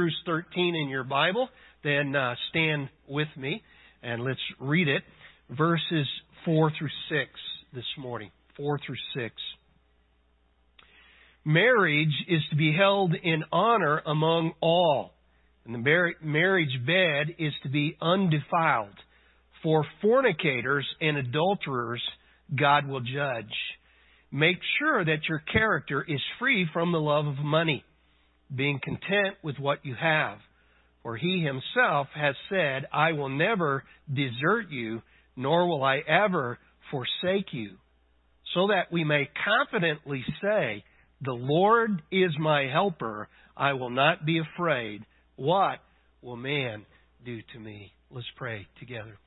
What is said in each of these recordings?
Hebrews 13 in your Bible, then uh, stand with me and let's read it. Verses 4 through 6 this morning. 4 through 6. Marriage is to be held in honor among all, and the mar- marriage bed is to be undefiled. For fornicators and adulterers, God will judge. Make sure that your character is free from the love of money, being content with what you have. For he himself has said, I will never desert you, nor will I ever forsake you. So that we may confidently say, The Lord is my helper. I will not be afraid. What will man do to me? Let's pray together.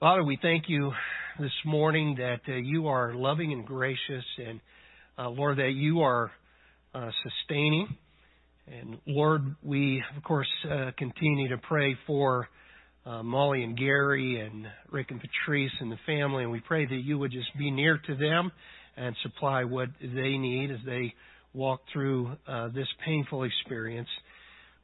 Father, we thank you this morning that uh, you are loving and gracious, and uh, Lord, that you are uh, sustaining. And Lord, we, of course, uh, continue to pray for uh, Molly and Gary and Rick and Patrice and the family, and we pray that you would just be near to them and supply what they need as they walk through uh, this painful experience.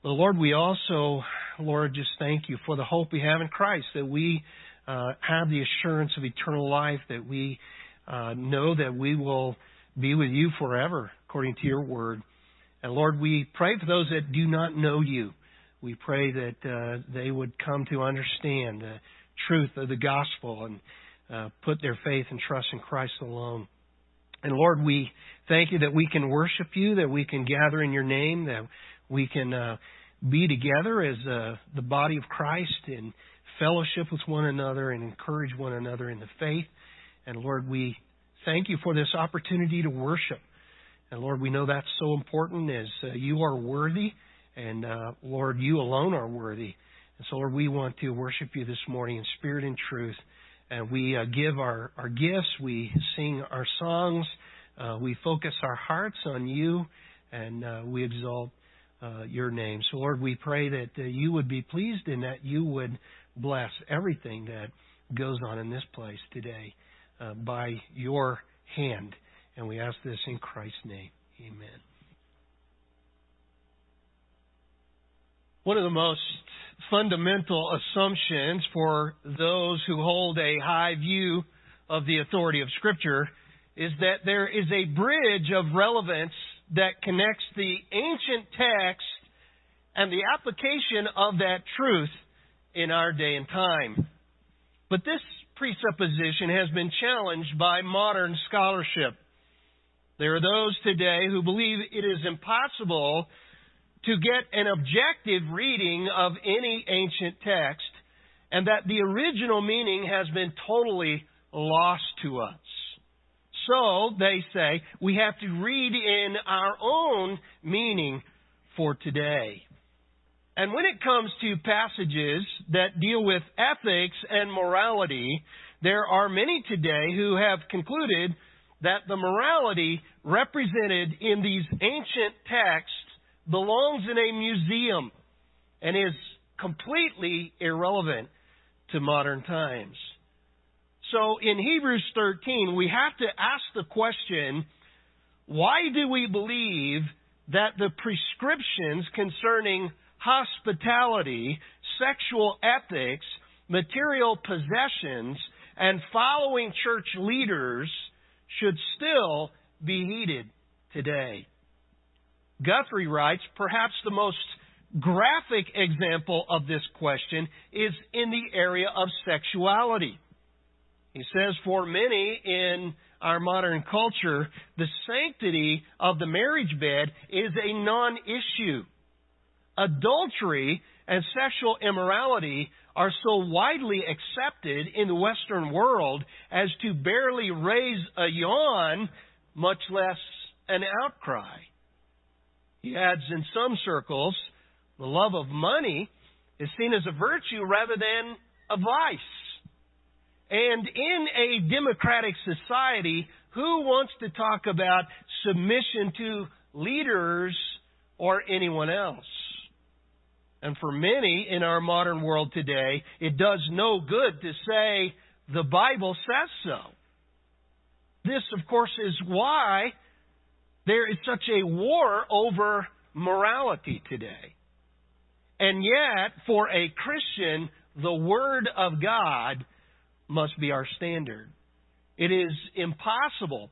But Lord, we also, Lord, just thank you for the hope we have in Christ, that we uh, have the assurance of eternal life, that we uh, know that we will be with you forever, according to your word. And Lord, we pray for those that do not know you. We pray that uh, they would come to understand the truth of the gospel and uh, put their faith and trust in Christ alone. And Lord, we thank you that we can worship you, that we can gather in your name, that we can uh, be together as uh, the body of Christ in fellowship with one another and encourage one another in the faith. And Lord, we thank you for this opportunity to worship. And Lord, we know that's so important as uh, you are worthy, and uh, Lord, you alone are worthy. And so, Lord, we want to worship you this morning in spirit and truth. And we uh, give our, our gifts, we sing our songs, uh, we focus our hearts on you, and uh, we exalt uh, your name. So, Lord, we pray that you would be pleased and that you would bless everything that goes on in this place today by your hand. And we ask this in Christ's name. Amen. One of the most fundamental assumptions for those who hold a high view of the authority of Scripture is that there is a bridge of relevance that connects the ancient text and the application of that truth in our day and time. But this presupposition has been challenged by modern scholarship. There are those today who believe it is impossible to get an objective reading of any ancient text and that the original meaning has been totally lost to us. So, they say, we have to read in our own meaning for today. And when it comes to passages that deal with ethics and morality, there are many today who have concluded that the morality represented in these ancient texts belongs in a museum and is completely irrelevant to modern times. So in Hebrews 13, we have to ask the question why do we believe that the prescriptions concerning hospitality, sexual ethics, material possessions, and following church leaders should still be heeded today. Guthrie writes, perhaps the most graphic example of this question is in the area of sexuality. He says, for many in our modern culture, the sanctity of the marriage bed is a non issue. Adultery and sexual immorality are so widely accepted in the Western world as to barely raise a yawn, much less an outcry. He adds, in some circles, the love of money is seen as a virtue rather than a vice. And in a democratic society, who wants to talk about submission to leaders or anyone else? And for many in our modern world today, it does no good to say the Bible says so. This, of course, is why there is such a war over morality today. And yet, for a Christian, the Word of God must be our standard. It is impossible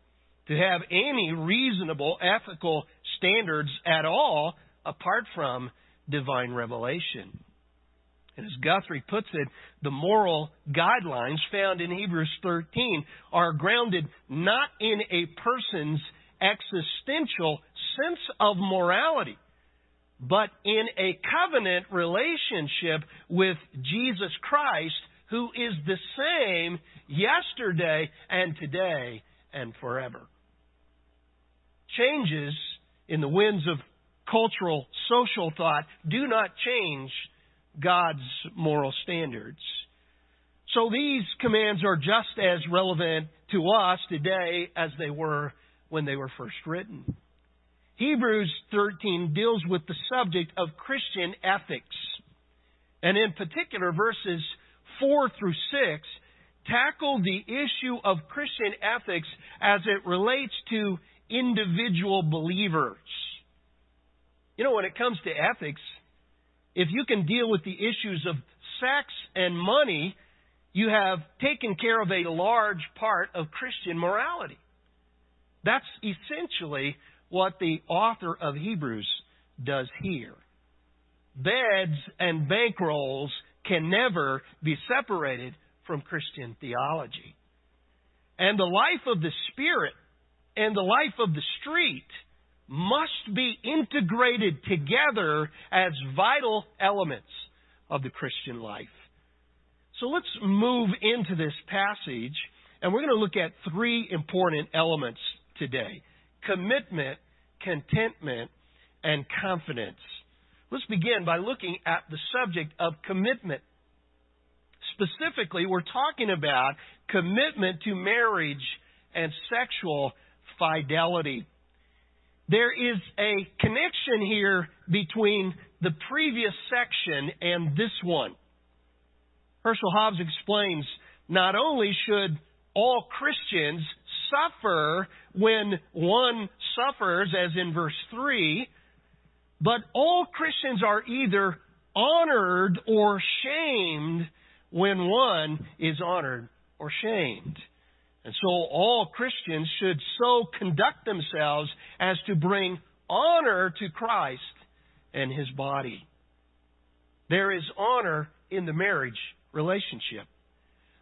to have any reasonable ethical standards at all apart from divine revelation. And as Guthrie puts it, the moral guidelines found in Hebrews 13 are grounded not in a person's existential sense of morality, but in a covenant relationship with Jesus Christ, who is the same yesterday and today and forever. Changes in the winds of cultural, social thought do not change God's moral standards. So these commands are just as relevant to us today as they were when they were first written. Hebrews 13 deals with the subject of Christian ethics. And in particular, verses 4 through 6 tackle the issue of Christian ethics as it relates to individual believers. You know, when it comes to ethics, if you can deal with the issues of sex and money, you have taken care of a large part of Christian morality. That's essentially what the author of Hebrews does here. Beds and bankrolls can never be separated from Christian theology. And the life of the Spirit and the life of the street must be integrated together as vital elements of the Christian life. So let's move into this passage, and we're going to look at three important elements today commitment, contentment, and confidence. Let's begin by looking at the subject of commitment. Specifically, we're talking about commitment to marriage and sexual fidelity there is a connection here between the previous section and this one. Herschel Hobbs explains not only should all Christians suffer when one suffers, as in verse 3, but all Christians are either honored or shamed when one is honored or shamed. And so all Christians should so conduct themselves as to bring honor to Christ and his body. There is honor in the marriage relationship.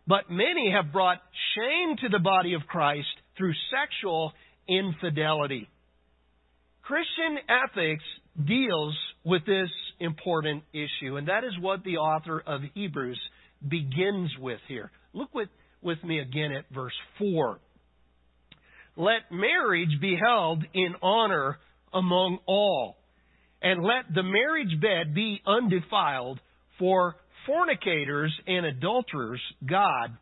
But many have brought shame to the body of Christ through sexual infidelity. Christian ethics deals with this important issue, and that is what the author of Hebrews begins with here. Look what with me again at verse 4. Let marriage be held in honor among all, and let the marriage bed be undefiled, for fornicators and adulterers God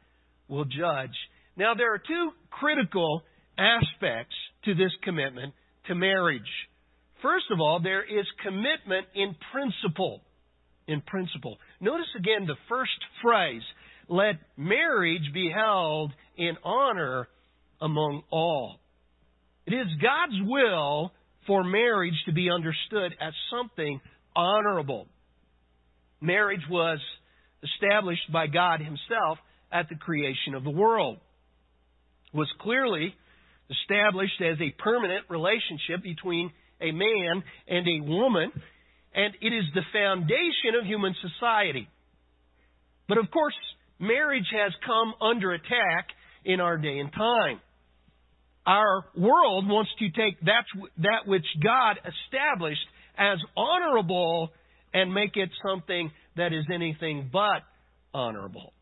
will judge. Now, there are two critical aspects to this commitment to marriage. First of all, there is commitment in principle. In principle. Notice again the first phrase let marriage be held in honor among all. It is God's will for marriage to be understood as something honorable. Marriage was established by God Himself at the creation of the world. It was clearly established as a permanent relationship between a man and a woman, and it is the foundation of human society. But of course, marriage has come under attack in our day and time. Our world wants to take that, that which God established as honorable and make it something that is anything but honorable.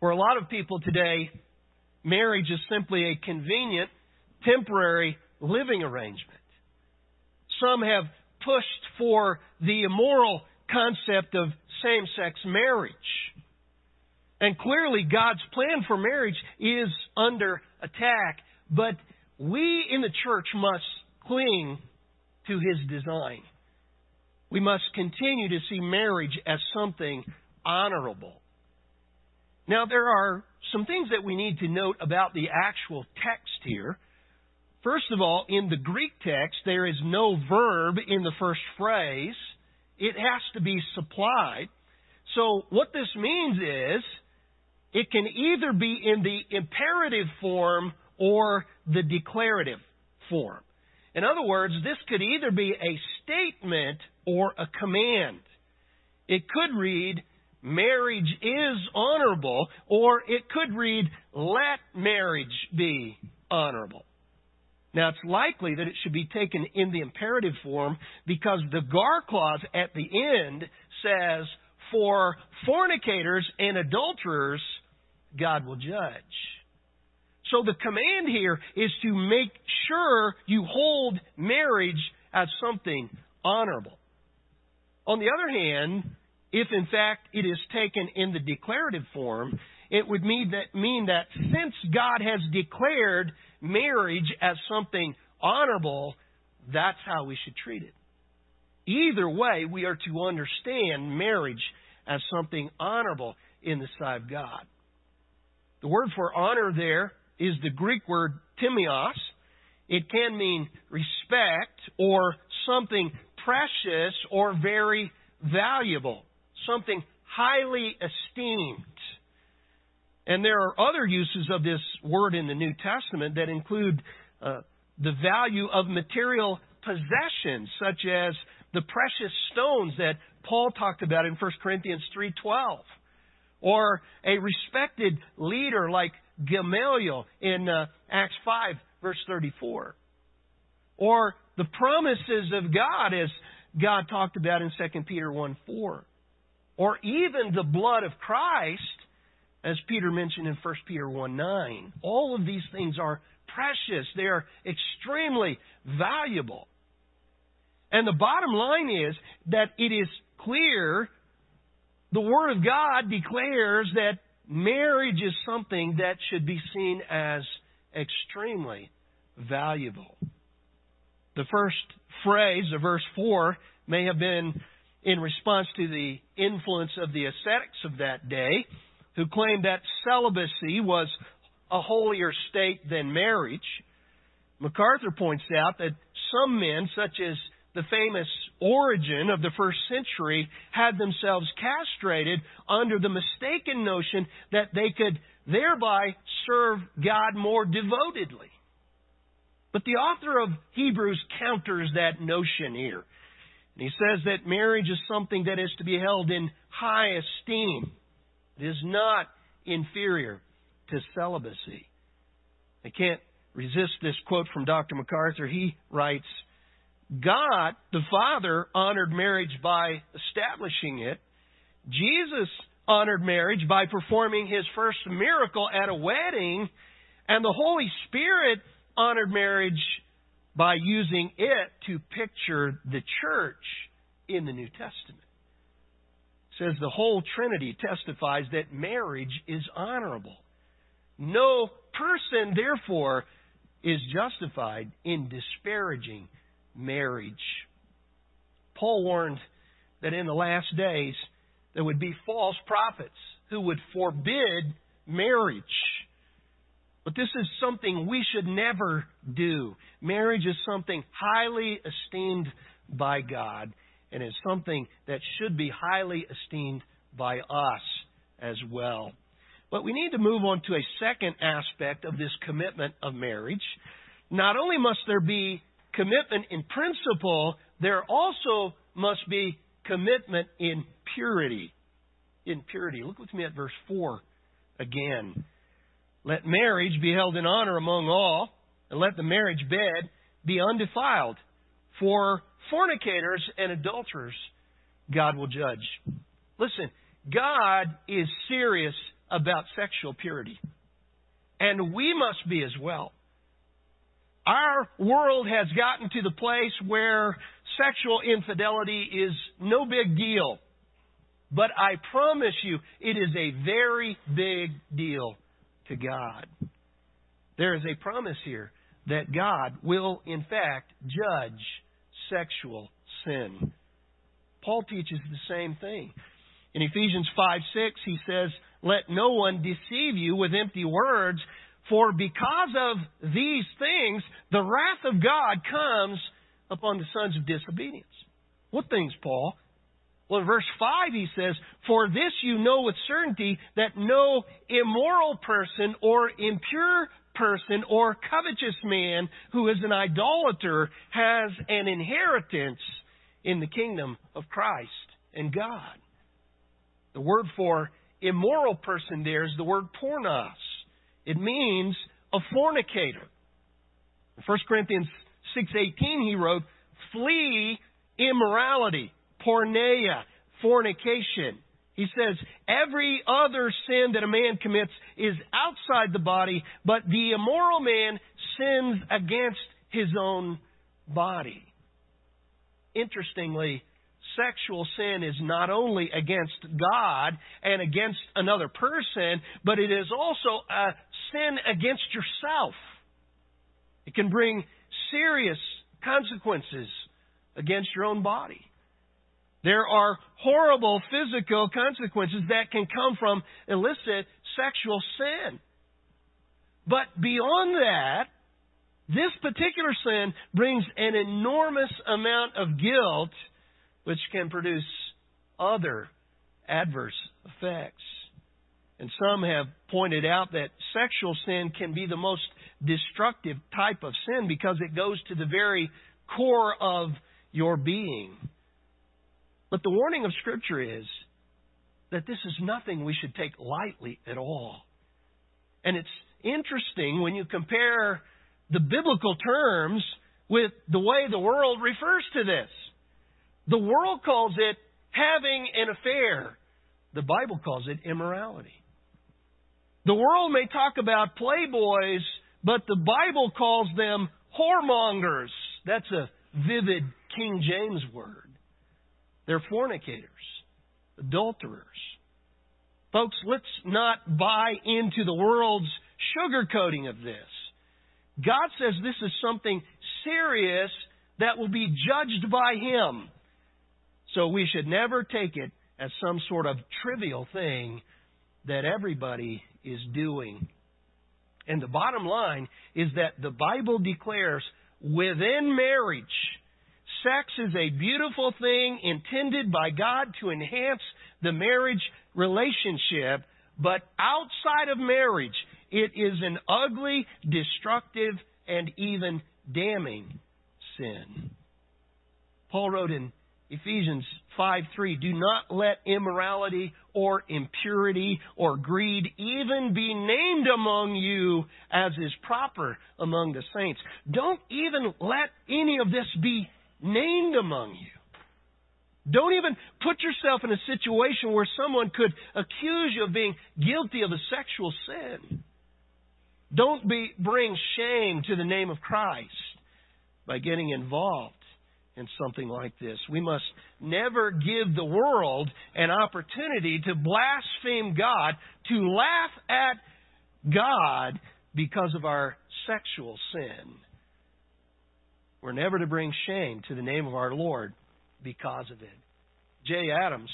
For a lot of people today, marriage is simply a convenient, temporary living arrangement. Some have pushed for the immoral concept of same sex marriage. And clearly, God's plan for marriage is under attack, but we in the church must cling to His design. We must continue to see marriage as something honorable. Now, there are some things that we need to note about the actual text here. First of all, in the Greek text, there is no verb in the first phrase. it has to be supplied. So what this means is it can either be in the imperative form or the declarative form. In other words, this could either be a statement or a command. It could read, marriage is honorable, or it could read, let marriage be honorable. Now, it's likely that it should be taken in the imperative form because the gar clause at the end says, for fornicators and adulterers, God will judge. So the command here is to make sure you hold marriage as something honorable. On the other hand, if in fact it is taken in the declarative form, it would mean that, mean that since God has declared marriage as something honorable, that's how we should treat it. Either way, we are to understand marriage as something honorable in the sight of God. The word for honor there is the Greek word timios. It can mean respect or something precious or very valuable, something highly esteemed. And there are other uses of this word in the New Testament that include uh, the value of material possessions, such as the precious stones that Paul talked about in 1 Corinthians 3:12, or a respected leader like Gamaliel in uh, Acts 5 verse 34, or the promises of God as God talked about in 2 Peter 1 4, or even the blood of Christ as Peter mentioned in 1 Peter 1 9. All of these things are precious, they are extremely valuable. And the bottom line is that it is clear the Word of God declares that marriage is something that should be seen as extremely valuable. The first phrase of verse 4 may have been in response to the influence of the ascetics of that day who claimed that celibacy was a holier state than marriage. MacArthur points out that some men, such as the famous Origen of the first century, had themselves castrated under the mistaken notion that they could thereby serve God more devotedly. But the author of Hebrews counters that notion here. And he says that marriage is something that is to be held in high esteem. It is not inferior to celibacy. I can't resist this quote from Dr. MacArthur. He writes, God, the Father, honored marriage by establishing it. Jesus honored marriage by performing his first miracle at a wedding. And the Holy Spirit honored marriage by using it to picture the church in the New Testament says the whole Trinity testifies that marriage is honorable. No person, therefore, is justified in disparaging marriage. Paul warned that in the last days there would be false prophets who would forbid marriage. But this is something we should never do. Marriage is something highly esteemed by God and is something that should be highly esteemed by us as well. But we need to move on to a second aspect of this commitment of marriage. Not only must there be commitment in principle, there also must be commitment in purity. In purity. Look with me at verse 4 again. Let marriage be held in honor among all, and let the marriage bed be undefiled. For fornicators and adulterers, God will judge. Listen, God is serious about sexual purity. And we must be as well. Our world has gotten to the place where sexual infidelity is no big deal. But I promise you, it is a very big deal to God. There is a promise here that God will, in fact, judge sexual sin. Paul teaches the same thing. In Ephesians 5 6, he says, Let no one deceive you with empty words, for because of these things, the wrath of God comes upon the sons of disobedience. What things, Paul? Well, in verse 5 he says, For this you know with certainty that no immoral person or impure person or covetous man who is an idolater has an inheritance in the kingdom of Christ and God. The word for immoral person there is the word pornos. It means a fornicator. In 1 Corinthians 6.18 he wrote, Flee immorality, porneia, fornication. He says, every other sin that a man commits is outside the body, but the immoral man sins against his own body. Interestingly, sexual sin is not only against God and against another person, but it is also a sin against yourself. It can bring serious consequences against your own body. There are horrible physical consequences that can come from illicit sexual sin. But beyond that, this particular sin brings an enormous amount of guilt which can produce other adverse effects. And some have pointed out that sexual sin can be the most destructive type of sin because it goes to the very core of your being. But the warning of Scripture is that this is nothing we should take lightly at all. And it's interesting when you compare the biblical terms with the way the world refers to this. The world calls it having an affair. The Bible calls it immorality. The world may talk about playboys, but the Bible calls them whoremongers. That's a vivid King James word. They're fornicators, adulterers. Folks, let's not buy into the world's sugarcoating of this. God says this is something serious that will be judged by Him. So we should never take it as some sort of trivial thing that everybody is doing. And the bottom line is that the Bible declares within marriage, sex is a beautiful thing intended by God to enhance the marriage relationship, but outside of marriage, it is an ugly, destructive, and even damning sin. Paul wrote in Ephesians 5 3, do not let immorality or impurity or greed even be named among you as is proper among the saints. Don't even let any of this be named among you. Don't even put yourself in a situation where someone could accuse you of being guilty of a sexual sin. Don't be, bring shame to the name of Christ by getting involved in something like this. We must never give the world an opportunity to blaspheme God, to laugh at God because of our sexual sin. We're never to bring shame to the name of our Lord because of it. Jay Adams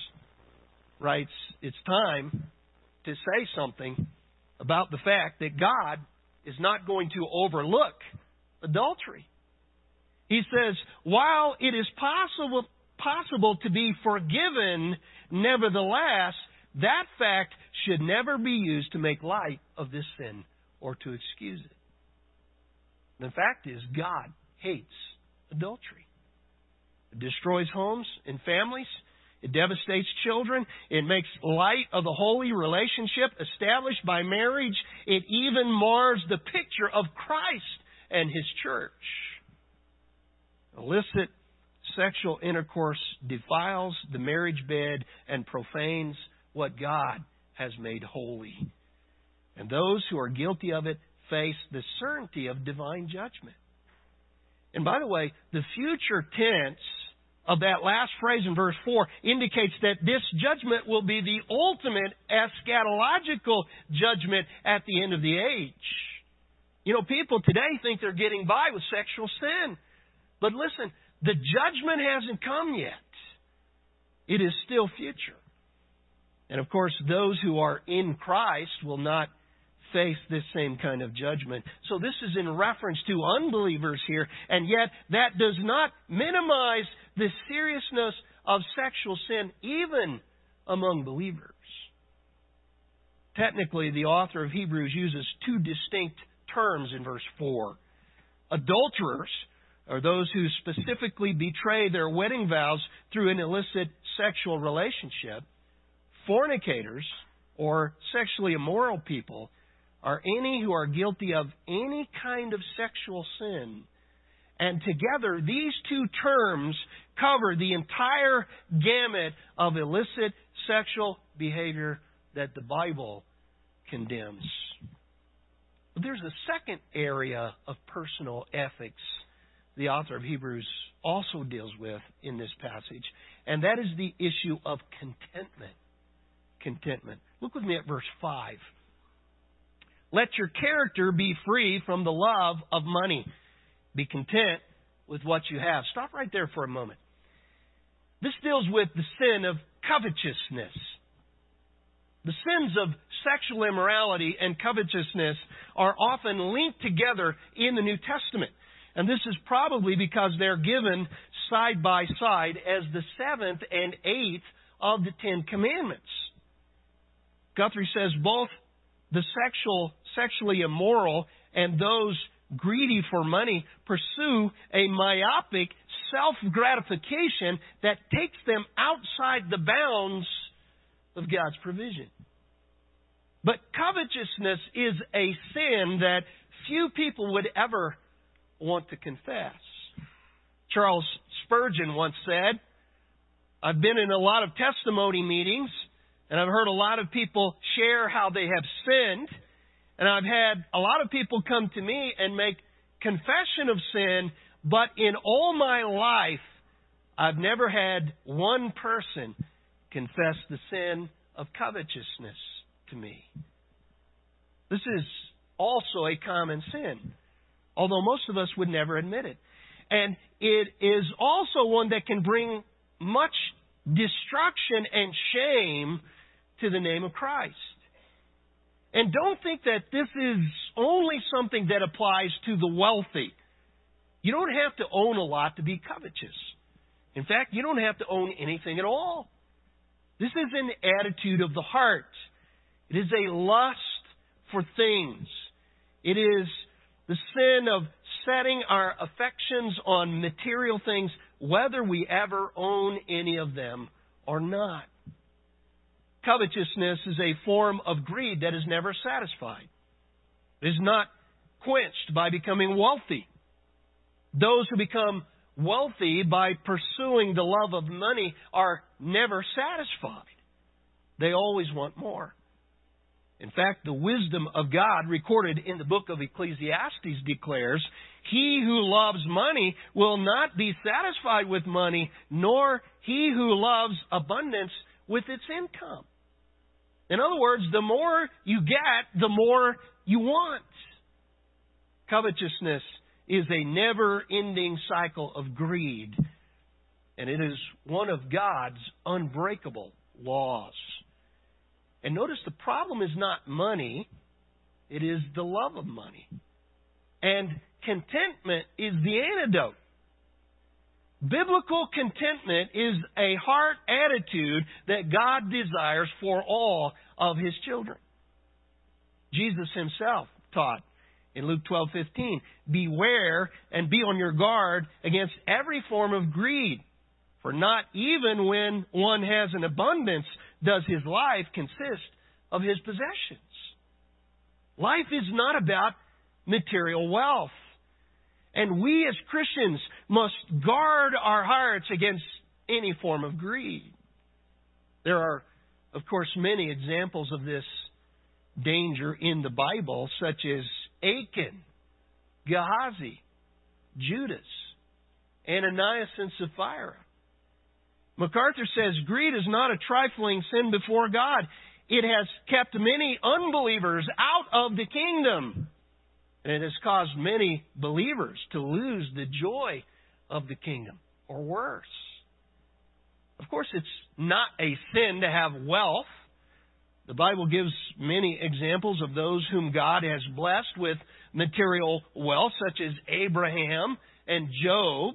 writes, It's time to say something about the fact that God is not going to overlook adultery. He says, while it is possible, possible to be forgiven, nevertheless, that fact should never be used to make light of this sin or to excuse it. The fact is, God hates adultery. It destroys homes and families. It devastates children. It makes light of the holy relationship established by marriage. It even mars the picture of Christ and His church. Illicit sexual intercourse defiles the marriage bed and profanes what God has made holy. And those who are guilty of it face the certainty of divine judgment. And by the way, the future tense of that last phrase in verse 4 indicates that this judgment will be the ultimate eschatological judgment at the end of the age. You know, people today think they're getting by with sexual sin. But listen, the judgment hasn't come yet. It is still future. And of course, those who are in Christ will not face this same kind of judgment. So this is in reference to unbelievers here, and yet that does not minimize the seriousness of sexual sin even among believers. Technically, the author of Hebrews uses two distinct terms in verse 4. Adulterers are those who specifically betray their wedding vows through an illicit sexual relationship. Fornicators, or sexually immoral people, are any who are guilty of any kind of sexual sin. And together, these two terms cover the entire gamut of illicit sexual behavior that the Bible condemns. There's a second area of personal ethics the author of Hebrews also deals with in this passage, and that is the issue of contentment. Contentment. Look with me at verse 5. Let your character be free from the love of money. Be content with what you have. Stop right there for a moment. This deals with the sin of covetousness. The sins of sexual immorality and covetousness are often linked together in the New Testament. And this is probably because they're given side by side as the seventh and eighth of the Ten Commandments. Guthrie says both the sexual, sexually immoral and those greedy for money pursue a myopic self gratification that takes them outside the bounds of God's provision. But covetousness is a sin that few people would ever want to confess. Charles Spurgeon once said, I've been in a lot of testimony meetings, and I've heard a lot of people share how they have sinned, and I've had a lot of people come to me and make confession of sin, but in all my life, I've never had one person confess the sin of covetousness to me. This is also a common sin, although most of us would never admit it. And it is also one that can bring much destruction and shame to the name of Christ. And don't think that this is only something that applies to the wealthy. You don't have to own a lot to be covetous. In fact, you don't have to own anything at all. This is an attitude of the heart. It is a lust for things. It is the sin of setting our affections on material things, whether we ever own any of them or not. Covetousness is a form of greed that is never satisfied. It is not quenched by becoming wealthy. Those who become wealthy by pursuing the love of money are never satisfied. They always want more. In fact, the wisdom of God recorded in the book of Ecclesiastes declares, He who loves money will not be satisfied with money, nor he who loves abundance with its income. In other words, the more you get, the more you want. Covetousness is a never ending cycle of greed, and it is one of God's unbreakable laws. And notice the problem is not money, it is the love of money. And contentment is the antidote. Biblical contentment is a heart attitude that God desires for all of His children. Jesus Himself taught in Luke 12:15, "Beware and be on your guard against every form of greed, for not even when one has an abundance does his life consist of his possessions." Life is not about material wealth. And we as Christians must guard our hearts against any form of greed. There are, of course, many examples of this danger in the Bible, such as Achan, Gehazi, Judas, Ananias, and Sapphira. MacArthur says greed is not a trifling sin before God. It has kept many unbelievers out of the kingdom. And it has caused many believers to lose the joy of the kingdom, or worse. Of course, it's not a sin to have wealth. The Bible gives many examples of those whom God has blessed with material wealth, such as Abraham and Job.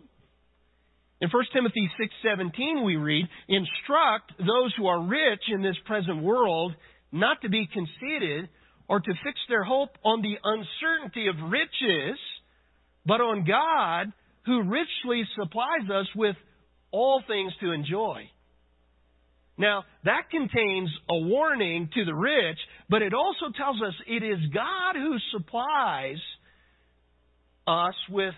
In 1 Timothy 6:17 we read, "Instruct those who are rich in this present world not to be conceited or to fix their hope on the uncertainty of riches, but on God who richly supplies us with all things to enjoy." Now, that contains a warning to the rich, but it also tells us it is God who supplies us with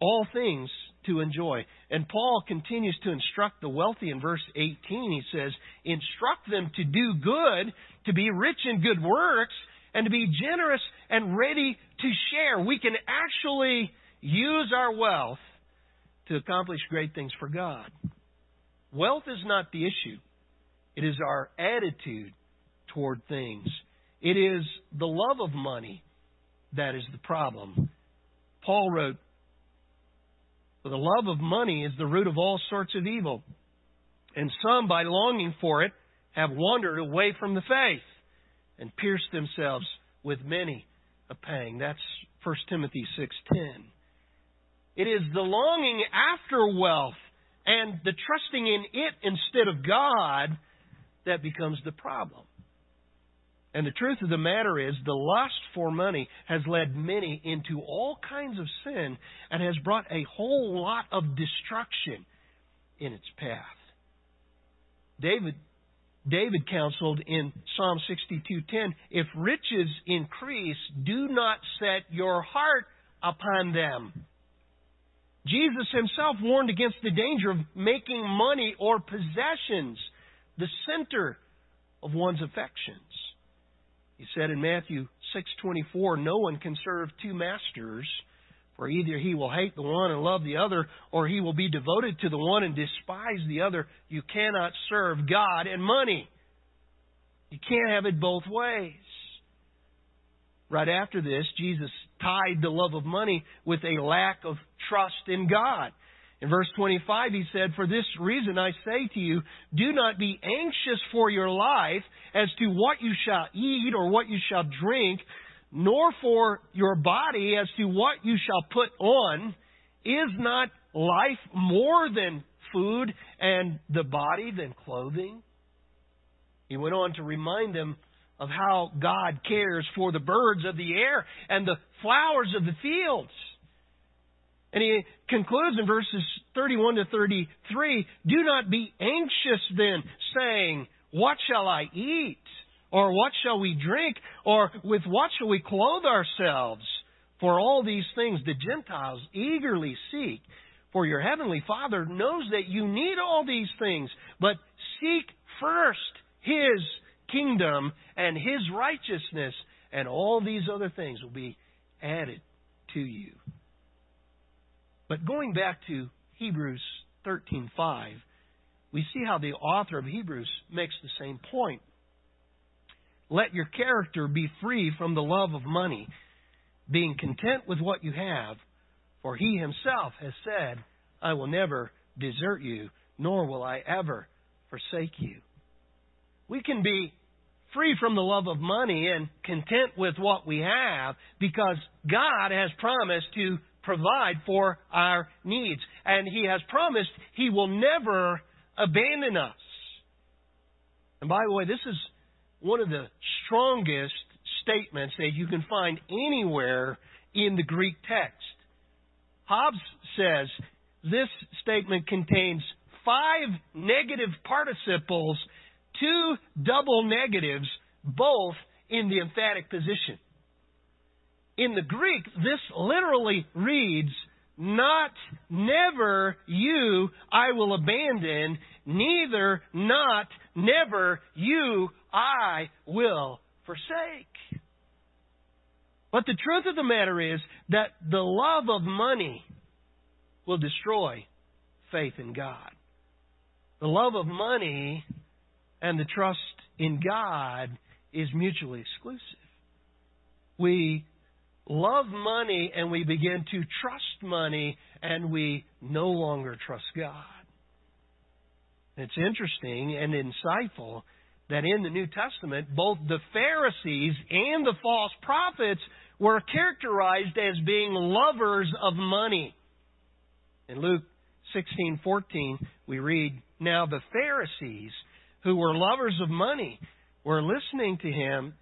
all things to enjoy. And Paul continues to instruct the wealthy in verse 18. He says, Instruct them to do good, to be rich in good works, and to be generous and ready to share. We can actually use our wealth to accomplish great things for God. Wealth is not the issue, it is our attitude toward things. It is the love of money that is the problem. Paul wrote, For the love of money is the root of all sorts of evil, and some, by longing for it, have wandered away from the faith and pierced themselves with many a pang. That's 1 Timothy 6:10. It is the longing after wealth and the trusting in it instead of God that becomes the problem. And the truth of the matter is, the lust for money has led many into all kinds of sin and has brought a whole lot of destruction in its path. David David counseled in Psalm 62:10, "If riches increase, do not set your heart upon them." Jesus himself warned against the danger of making money or possessions the center of one's affections. He said in Matthew 6:24, "No one can serve two masters, for either he will hate the one and love the other, or he will be devoted to the one and despise the other. You cannot serve God and money. You can't have it both ways." Right after this, Jesus tied the love of money with a lack of trust in God. In verse 25, he said, For this reason I say to you, do not be anxious for your life as to what you shall eat or what you shall drink, nor for your body as to what you shall put on. Is not life more than food and the body than clothing? He went on to remind them of how God cares for the birds of the air and the flowers of the fields. And he concludes in verses 31 to 33 Do not be anxious then, saying, What shall I eat? Or what shall we drink? Or with what shall we clothe ourselves? For all these things the Gentiles eagerly seek. For your heavenly Father knows that you need all these things. But seek first His kingdom and His righteousness, and all these other things will be added to you. But going back to Hebrews 13:5, we see how the author of Hebrews makes the same point. Let your character be free from the love of money, being content with what you have, for he himself has said, I will never desert you, nor will I ever forsake you. We can be free from the love of money and content with what we have because God has promised to provide for our needs. And He has promised He will never abandon us. And by the way, this is one of the strongest statements that you can find anywhere in the Greek text. Hobbs says this statement contains five negative participles two double negatives, both in the emphatic position. In the Greek, this literally reads, not, never you I will abandon, neither, not, never you I will forsake. But the truth of the matter is that the love of money will destroy faith in God. The love of money and the trust in God is mutually exclusive. We love money and we begin to trust money and we no longer trust God. It's interesting and insightful that in the New Testament, both the Pharisees and the false prophets were characterized as being lovers of money. In Luke 16:14, we read, "Now the Pharisees, who were lovers of money, were listening to him,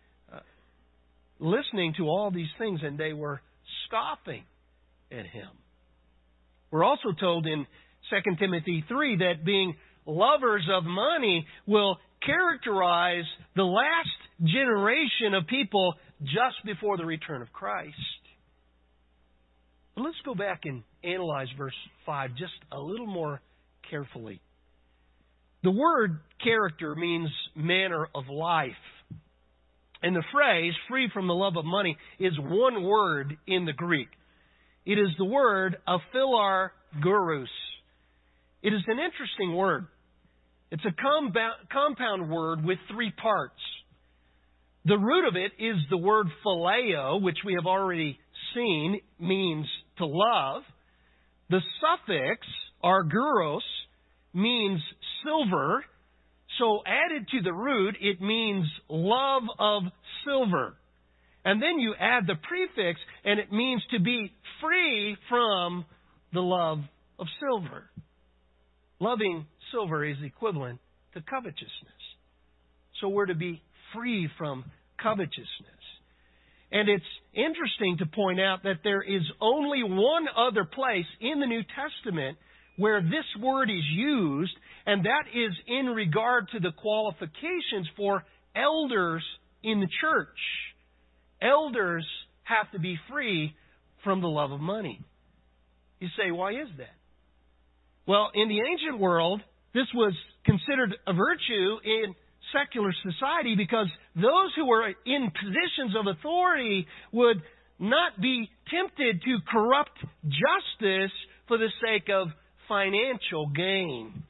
listening to all these things, and they were scoffing at him." We're also told in 2 Timothy 3 that being lovers of money will characterize the last generation of people just before the return of Christ. But let's go back and analyze verse 5 just a little more carefully. The word character means manner of life. And the phrase, free from the love of money, is one word in the Greek. It is the word aphilar gurus. It is an interesting word. It's a compound word with three parts. The root of it is the word phileo, which we have already seen means to love. The suffix argyros means silver. So added to the root, it means love of silver. And then you add the prefix, and it means to be free from the love of silver. Loving silver is equivalent to covetousness. So we're to be free from covetousness. And it's interesting to point out that there is only one other place in the New Testament where this word is used, and that is in regard to the qualifications for elders in the church. Elders have to be free from the love of money. You say, why is that? Well, in the ancient world, this was considered a virtue in secular society because those who were in positions of authority would not be tempted to corrupt justice for the sake of financial gain.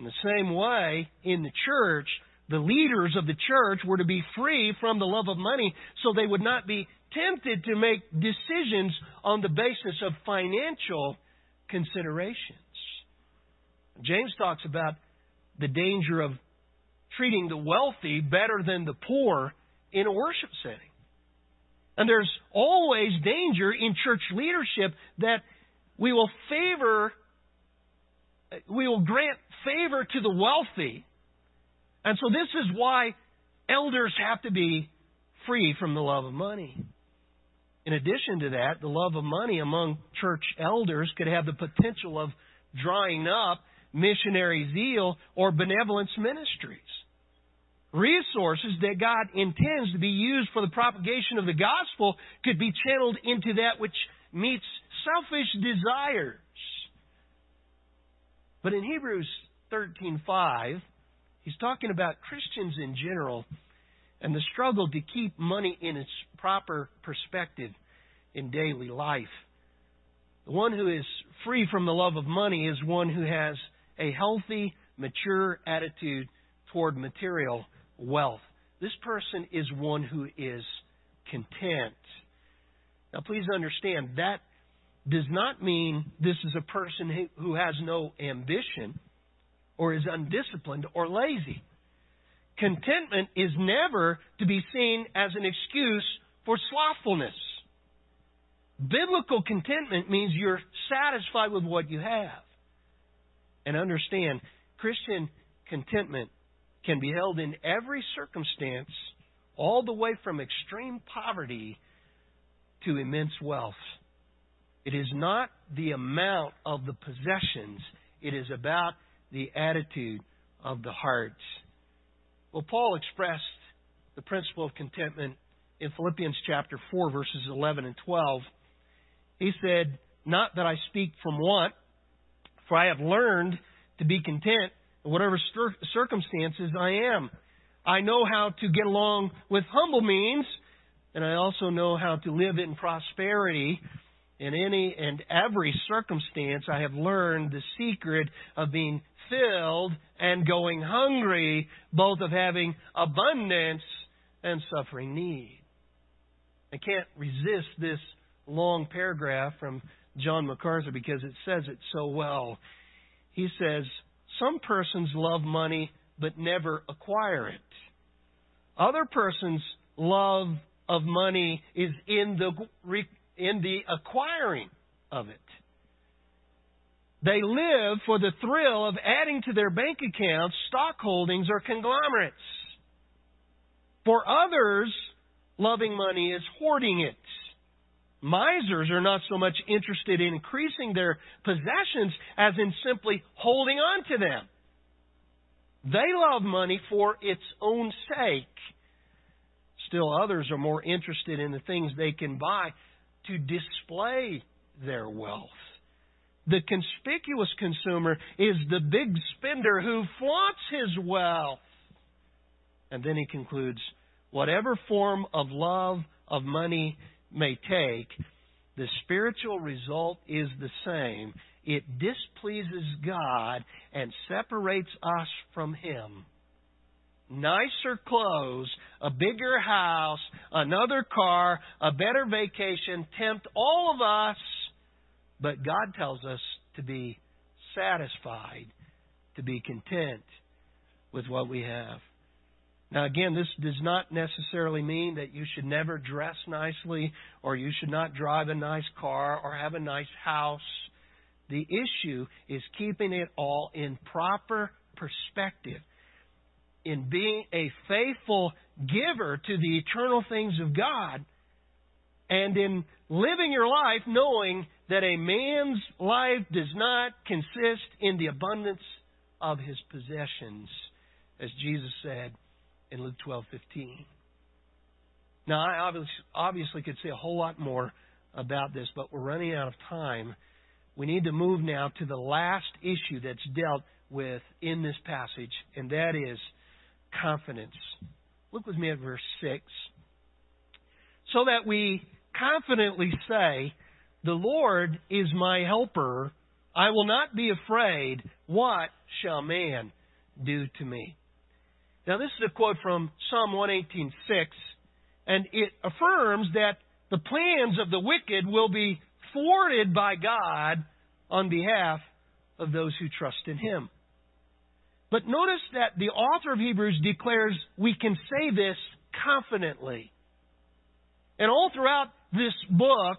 In the same way, in the church, the leaders of the church were to be free from the love of money so they would not be tempted to make decisions on the basis of financial considerations. James talks about the danger of treating the wealthy better than the poor in a worship setting. And there's always danger in church leadership that we will favor, we will grant favor to the wealthy. And so this is why elders have to be free from the love of money. In addition to that, the love of money among church elders could have the potential of drying up missionary zeal or benevolence ministries resources that God intends to be used for the propagation of the gospel could be channeled into that which meets selfish desires. But in Hebrews 13:5, he's talking about Christians in general and the struggle to keep money in its proper perspective in daily life. The one who is free from the love of money is one who has a healthy, mature attitude toward material wealth. This person is one who is content. Now, please understand that does not mean this is a person who has no ambition or is undisciplined or lazy. Contentment is never to be seen as an excuse for slothfulness. Biblical contentment means you're satisfied with what you have. And understand, Christian contentment can be held in every circumstance, all the way from extreme poverty to immense wealth. It is not the amount of the possessions, it is about the attitude of the hearts. Well, Paul expressed the principle of contentment in Philippians chapter 4, verses 11 and 12. He said, Not that I speak from want, for I have learned to be content in whatever circumstances I am. I know how to get along with humble means, and I also know how to live in prosperity. In any and every circumstance, I have learned the secret of being filled and going hungry, both of having abundance and suffering need. I can't resist this long paragraph from John MacArthur because it says it so well. He says, some persons love money but never acquire it. Other persons' love of money is in the in the acquiring of it. They live for the thrill of adding to their bank accounts stock holdings or conglomerates. For others, loving money is hoarding it. Misers are not so much interested in increasing their possessions as in simply holding on to them. They love money for its own sake. Still, others are more interested in the things they can buy to display their wealth. The conspicuous consumer is the big spender who flaunts his wealth. And then he concludes whatever form of love of money may take, the spiritual result is the same. It displeases God and separates us from Him. Nicer clothes, a bigger house, another car, a better vacation tempt all of us, but God tells us to be satisfied, to be content with what we have. Now, again, this does not necessarily mean that you should never dress nicely or you should not drive a nice car or have a nice house. The issue is keeping it all in proper perspective, in being a faithful giver to the eternal things of God, and in living your life knowing that a man's life does not consist in the abundance of his possessions, as Jesus said in Luke 12:15. Now, I obviously, could say a whole lot more about this, but we're running out of time. We need to move now to the last issue that's dealt with in this passage, and that is confidence. Look with me at verse 6. So that we confidently say, The Lord is my helper. I will not be afraid. What shall man do to me? Now, this is a quote from Psalm 118.6, and it affirms that the plans of the wicked will be thwarted by God on behalf of those who trust in Him. But notice that the author of Hebrews declares we can say this confidently. And all throughout this book,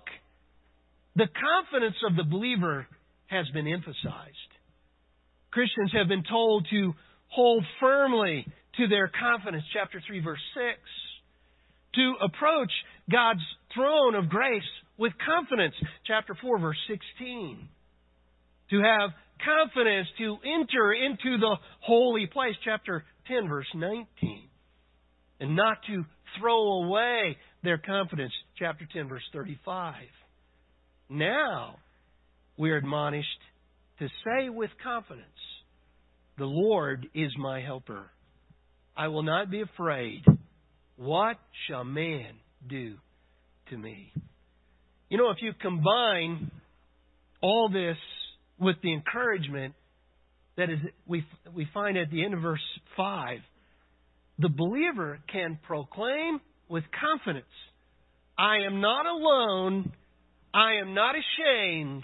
the confidence of the believer has been emphasized. Christians have been told to hold firmly to their confidence, chapter 3, verse 6. To approach God's throne of grace with confidence, chapter 4, verse 16. To have confidence to enter into the holy place, chapter 10, verse 19. And not to throw away their confidence, chapter 10, verse 35. Now, we are admonished to say with confidence, The Lord is my helper. I will not be afraid. What shall man do to me? You know, if you combine all this with the encouragement that is we we find at the end of verse 5, the believer can proclaim with confidence, I am not alone, I am not ashamed,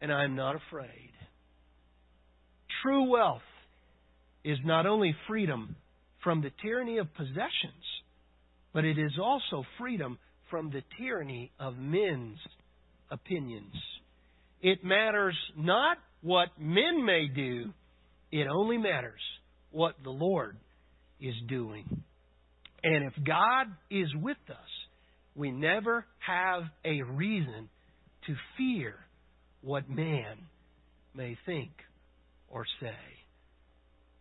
and I am not afraid. True wealth is not only freedom from the tyranny of possessions, but it is also freedom from the tyranny of men's opinions. It matters not what men may do, it only matters what the Lord is doing. And if God is with us, we never have a reason to fear what man may think or say.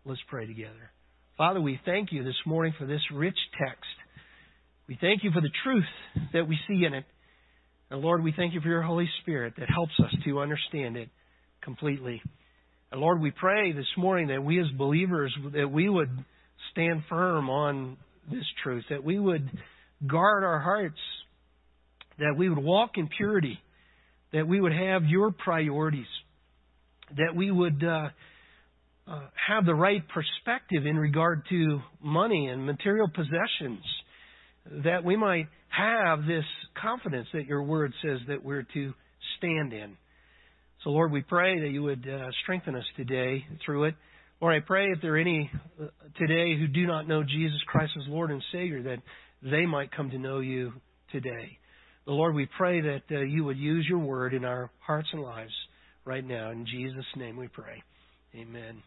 Let's pray together. Father, we thank you this morning for this rich text. We thank you for the truth that we see in it. And Lord, we thank you for your Holy Spirit that helps us to understand it completely. And Lord, we pray this morning that we as believers that we would stand firm on this truth, that we would guard our hearts, that we would walk in purity, that we would have your priorities, that we would uh, uh, have the right perspective in regard to money and material possessions, that we might have this confidence that your word says that we're to stand in. So, Lord, we pray that you would uh, strengthen us today through it. Lord, I pray if there are any uh, today who do not know Jesus Christ as Lord and Savior, that they might come to know you today. The Lord, we pray that uh, you would use your word in our hearts and lives right now. In Jesus' name we pray. Amen.